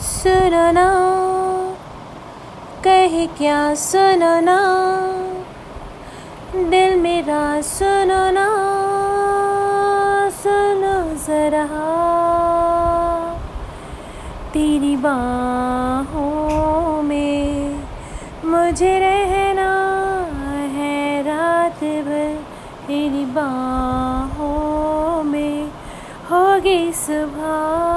सुनो ना कहे क्या सुनना। दिल मेरा सुनना। सुनो जरा। तेरी बाहों में मुझे रहना है रात भर। तेरी बाहों में होगी सुबह।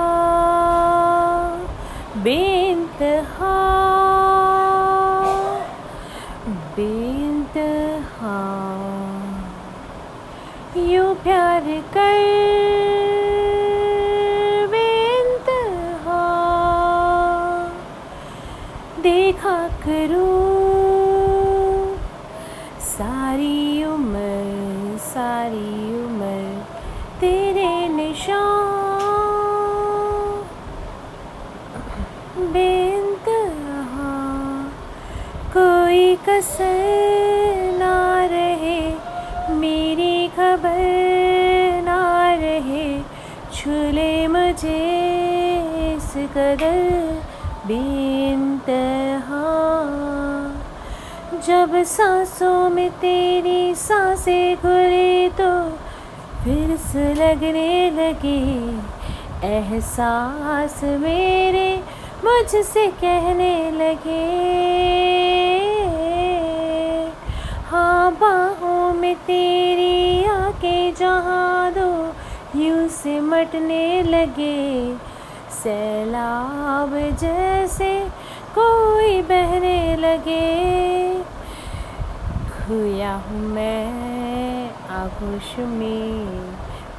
बेनतहा यू प्यार कर बेनतहा देखा करूँ सारी उम्र सारी उम्र तेरे निशान बेनतहा कोई कसर ना रहे, मेरी खबर ना रहे, छूले मुझे इस कदर बेनतहा जब सांसों में तेरी साँसें घुरे तो फिर से लगने लगे, एहसास मेरे मुझसे कहने लगे। तेरी आके जहाँ दो यूँ से मटने लगे। सैलाब जैसे कोई बहने लगे। खोया हूँ मैं आगोश में,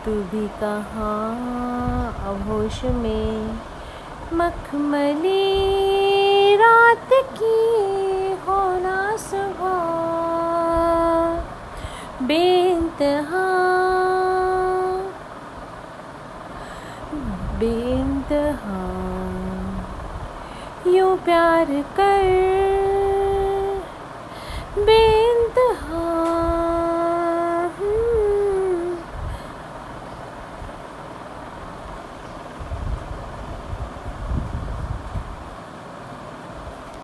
तू भी कहाँ अहोश में? मखमली रात की बेनतहा यूँ प्यार कर